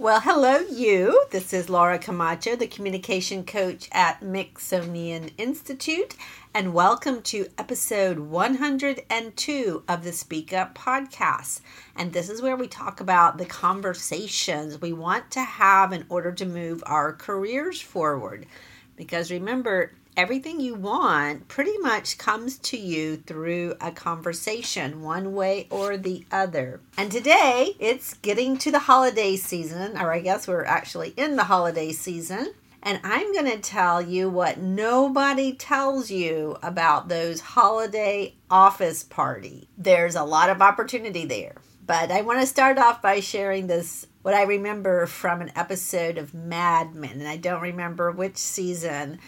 Well, hello, you. This is Laura Camacho, the communication coach at Mixonian Institute, and welcome to episode 102 of the Speak Up podcast. And this is where we talk about the conversations we want to have in order to move our careers forward. Because remember, everything you want pretty much comes to you through a conversation, one way or the other. And today it's getting to the holiday season, or I guess we're actually in the holiday season. And I'm going to tell you what nobody tells you about those holiday office party. There's a lot of opportunity there. But I want to start off by sharing this what I remember from an episode of Mad Men, and I don't remember which season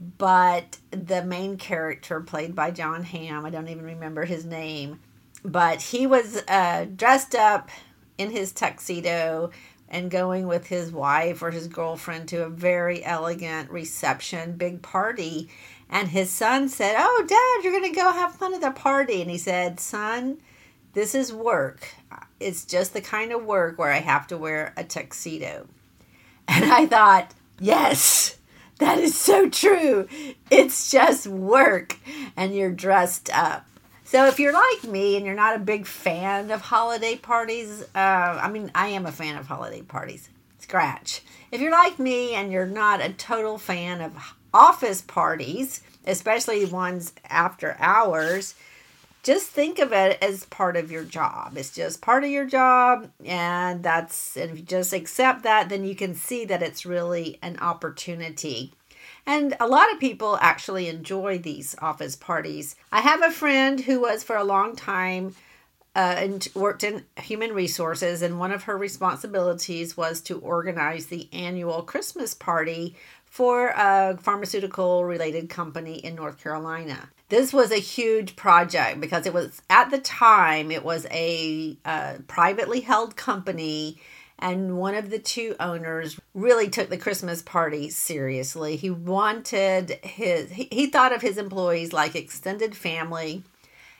but the main character played by Jon Hamm, I don't even remember his name, but he was uh, dressed up in his tuxedo and going with his wife or his girlfriend to a very elegant reception, big party. And his son said, Oh, dad, you're going to go have fun at the party. And he said, Son, this is work. It's just the kind of work where I have to wear a tuxedo. And I thought, Yes that is so true. It's just work and you're dressed up. So if you're like me and you're not a big fan of holiday parties, uh, I mean, I am a fan of holiday parties. Scratch. If you're like me and you're not a total fan of office parties, especially ones after hours, just think of it as part of your job. It's just part of your job, and that's and if you just accept that, then you can see that it's really an opportunity. And a lot of people actually enjoy these office parties. I have a friend who was for a long time uh, and worked in human resources, and one of her responsibilities was to organize the annual Christmas party for a pharmaceutical related company in North Carolina. This was a huge project because it was at the time it was a uh, privately held company and one of the two owners really took the Christmas party seriously. He wanted his he, he thought of his employees like extended family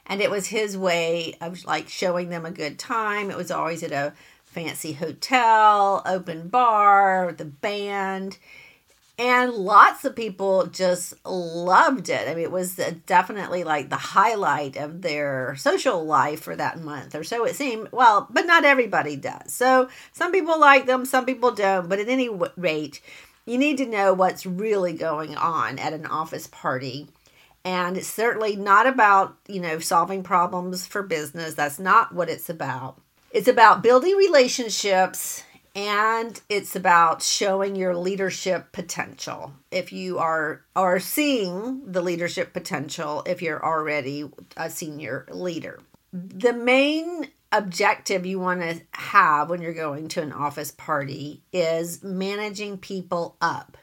and it was his way of like showing them a good time. It was always at a fancy hotel, open bar, the band and lots of people just loved it. I mean, it was uh, definitely like the highlight of their social life for that month, or so it seemed. Well, but not everybody does. So some people like them, some people don't. But at any rate, you need to know what's really going on at an office party. And it's certainly not about, you know, solving problems for business. That's not what it's about. It's about building relationships and it's about showing your leadership potential. If you are are seeing the leadership potential if you're already a senior leader. The main objective you want to have when you're going to an office party is managing people up.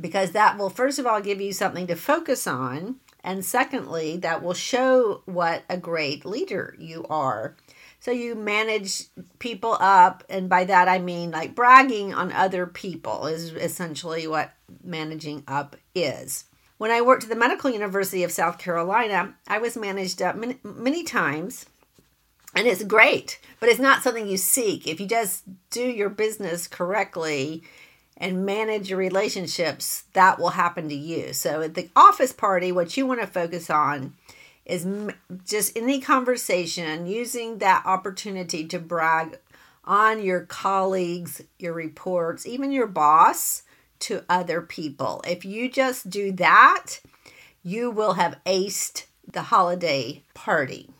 Because that will first of all give you something to focus on. And secondly that will show what a great leader you are so you manage people up, and by that I mean like bragging on other people is essentially what managing up is. When I worked at the Medical University of South Carolina, I was managed up many, many times and it's great, but it's not something you seek. If you just do your business correctly and manage your relationships, that will happen to you. So at the office party, what you want to focus on is just any conversation using that opportunity to brag on your colleagues, your reports, even your boss to other people. If you just do that, you will have aced the holiday party.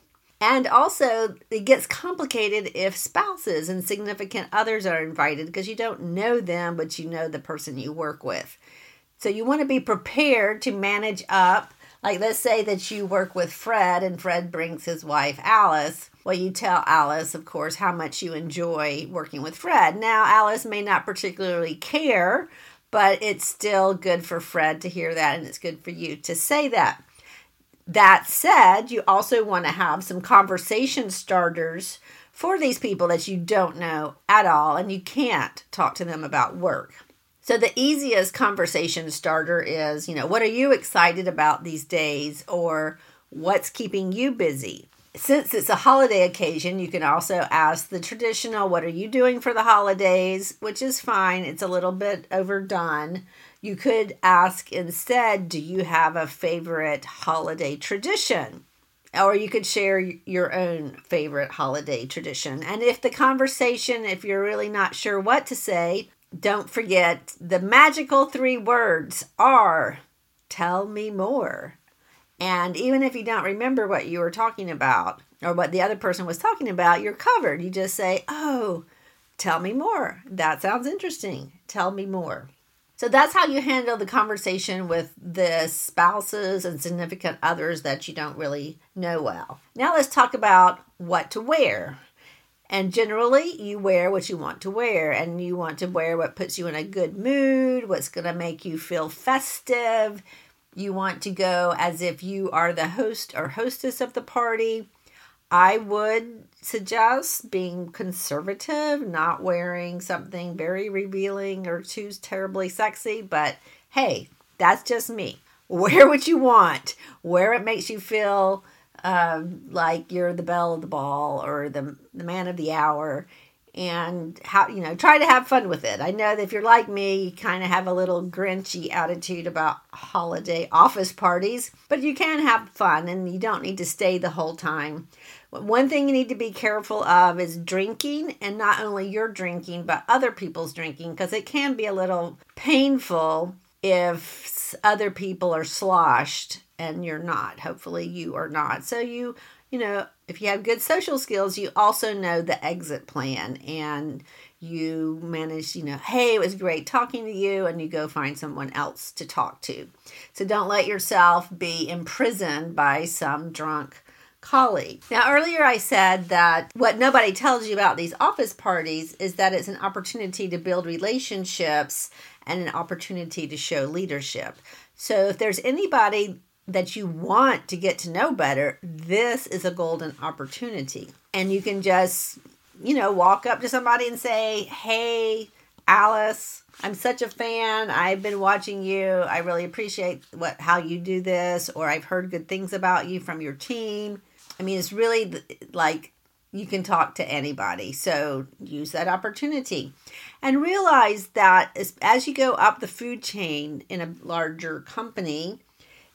And also, it gets complicated if spouses and significant others are invited because you don't know them, but you know the person you work with. So, you want to be prepared to manage up like, let's say that you work with Fred and Fred brings his wife Alice. Well, you tell Alice, of course, how much you enjoy working with Fred. Now, Alice may not particularly care, but it's still good for Fred to hear that, and it's good for you to say that. That said, you also want to have some conversation starters for these people that you don't know at all, and you can't talk to them about work. So the easiest conversation starter is, you know, what are you excited about these days or what's keeping you busy? since it's a holiday occasion, you can also ask the traditional, What are you doing for the holidays? which is fine. It's a little bit overdone. You could ask instead, Do you have a favorite holiday tradition? Or you could share your own favorite holiday tradition. And if the conversation, if you're really not sure what to say, don't forget the magical three words are tell me more. And even if you don't remember what you were talking about or what the other person was talking about, you're covered. You just say, Oh, tell me more. That sounds interesting. Tell me more. So that's how you handle the conversation with the spouses and significant others that you don't really know well. Now let's talk about what to wear. And generally, you wear what you want to wear, and you want to wear what puts you in a good mood, what's going to make you feel festive. You want to go as if you are the host or hostess of the party. I would suggest being conservative, not wearing something very revealing or too terribly sexy, but hey, that's just me. Wear what you want, where it makes you feel um, like you're the belle of the ball or the, the man of the hour and how you know try to have fun with it. I know that if you're like me you kind of have a little grinchy attitude about holiday office parties but you can have fun and you don't need to stay the whole time. One thing you need to be careful of is drinking and not only your drinking but other people's drinking because it can be a little painful if other people are sloshed and you're not. Hopefully, you are not. So, you, you know, if you have good social skills, you also know the exit plan and you manage, you know, hey, it was great talking to you, and you go find someone else to talk to. So, don't let yourself be imprisoned by some drunk colleague. Now, earlier I said that what nobody tells you about these office parties is that it's an opportunity to build relationships and an opportunity to show leadership. So, if there's anybody that you want to get to know better, this is a golden opportunity. And you can just, you know, walk up to somebody and say, Hey, Alice, I'm such a fan. I've been watching you. I really appreciate what how you do this or I've heard good things about you from your team. I mean, it's really like you can talk to anybody. So use that opportunity. And realize that as, as you go up the food chain in a larger company,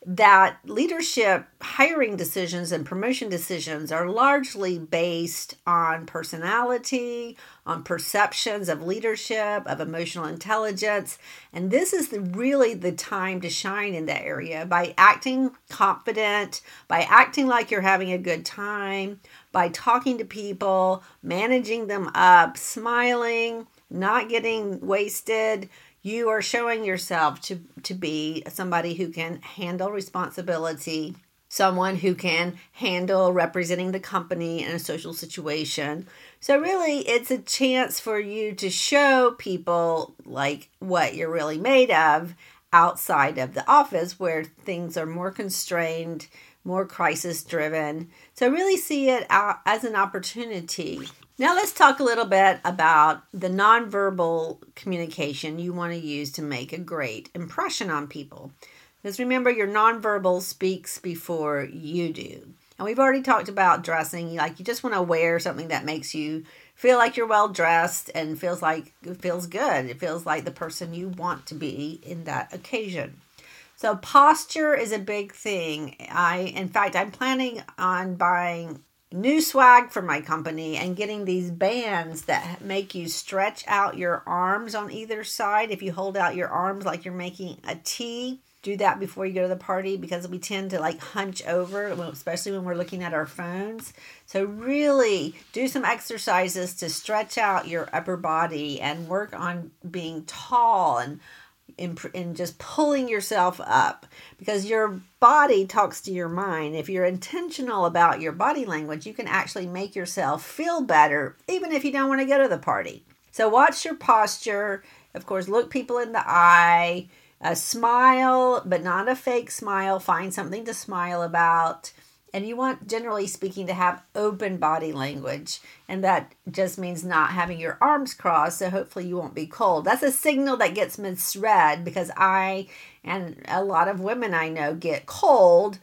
that leadership hiring decisions and promotion decisions are largely based on personality, on perceptions of leadership, of emotional intelligence. And this is the, really the time to shine in that area by acting confident, by acting like you're having a good time, by talking to people, managing them up, smiling, not getting wasted you are showing yourself to, to be somebody who can handle responsibility, someone who can handle representing the company in a social situation. So, really, it's a chance for you to show people like what you're really made of outside of the office where things are more constrained, more crisis driven. So, really see it as an opportunity now, let's talk a little bit about the nonverbal communication you want to use to make a great impression on people. Because remember, your nonverbal speaks before you do. And we've already talked about dressing. Like you just want to wear something that makes you feel like you're well dressed and feels like it feels good. It feels like the person you want to be in that occasion. So posture is a big thing. I in fact I'm planning on buying new swag for my company and getting these bands that make you stretch out your arms on either side. If you hold out your arms like you're making a T, do that before you go to the party because we tend to like hunch over, especially when we're looking at our phones. So, really do some exercises to stretch out your upper body and work on being tall and in, in just pulling yourself up because your body talks to your mind. If you're intentional about your body language, you can actually make yourself feel better even if you don't want to go to the party. So, watch your posture. Of course, look people in the eye. A smile, but not a fake smile. Find something to smile about. And you want, generally speaking, to have open body language. And that just means not having your arms crossed. So hopefully you won't be cold. That's a signal that gets misread because I and a lot of women I know get cold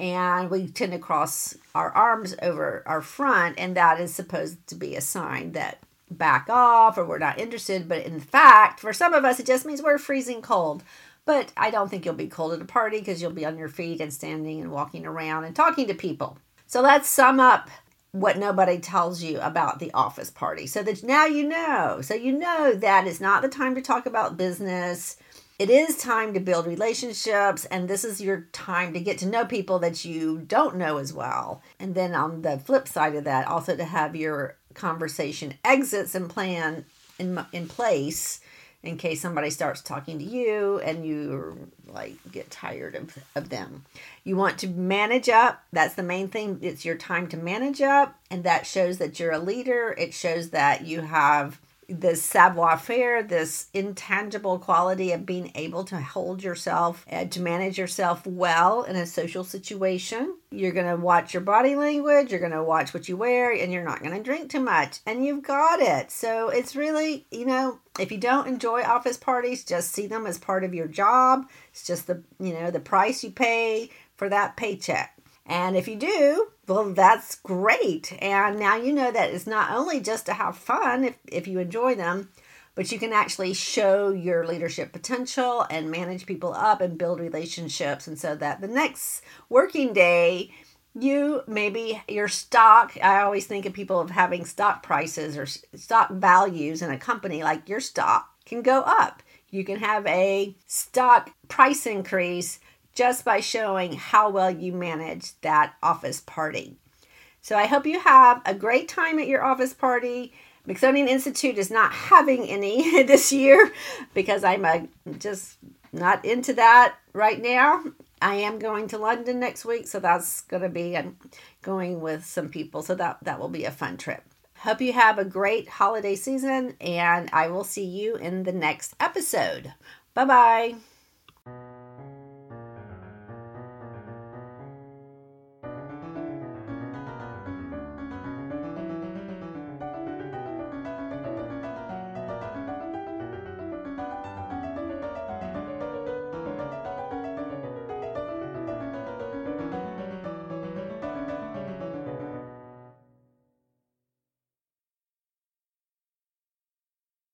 and we tend to cross our arms over our front, and that is supposed to be a sign that back off or we're not interested. But in fact, for some of us, it just means we're freezing cold. But I don't think you'll be cold at a party because you'll be on your feet and standing and walking around and talking to people. So let's sum up what nobody tells you about the office party so that now you know. So you know that it's not the time to talk about business. It is time to build relationships, and this is your time to get to know people that you don't know as well. And then on the flip side of that, also to have your conversation exits and plan in, in place in case somebody starts talking to you and you like get tired of, of them. You want to manage up. That's the main thing. It's your time to manage up, and that shows that you're a leader. It shows that you have this savoir faire, this intangible quality of being able to hold yourself and to manage yourself well in a social situation. You're going to watch your body language, you're going to watch what you wear, and you're not going to drink too much. And you've got it. So it's really, you know, if you don't enjoy office parties, just see them as part of your job. It's just the, you know, the price you pay for that paycheck. And if you do, well, that's great. And now you know that it's not only just to have fun if, if you enjoy them, but you can actually show your leadership potential and manage people up and build relationships. And so that the next working day, you maybe your stock i always think of people of having stock prices or stock values in a company like your stock can go up you can have a stock price increase just by showing how well you manage that office party. So I hope you have a great time at your office party. Mixonian Institute is not having any this year because I'm a, just not into that right now. I am going to London next week, so that's going to be I'm going with some people, so that that will be a fun trip. Hope you have a great holiday season, and I will see you in the next episode. Bye bye.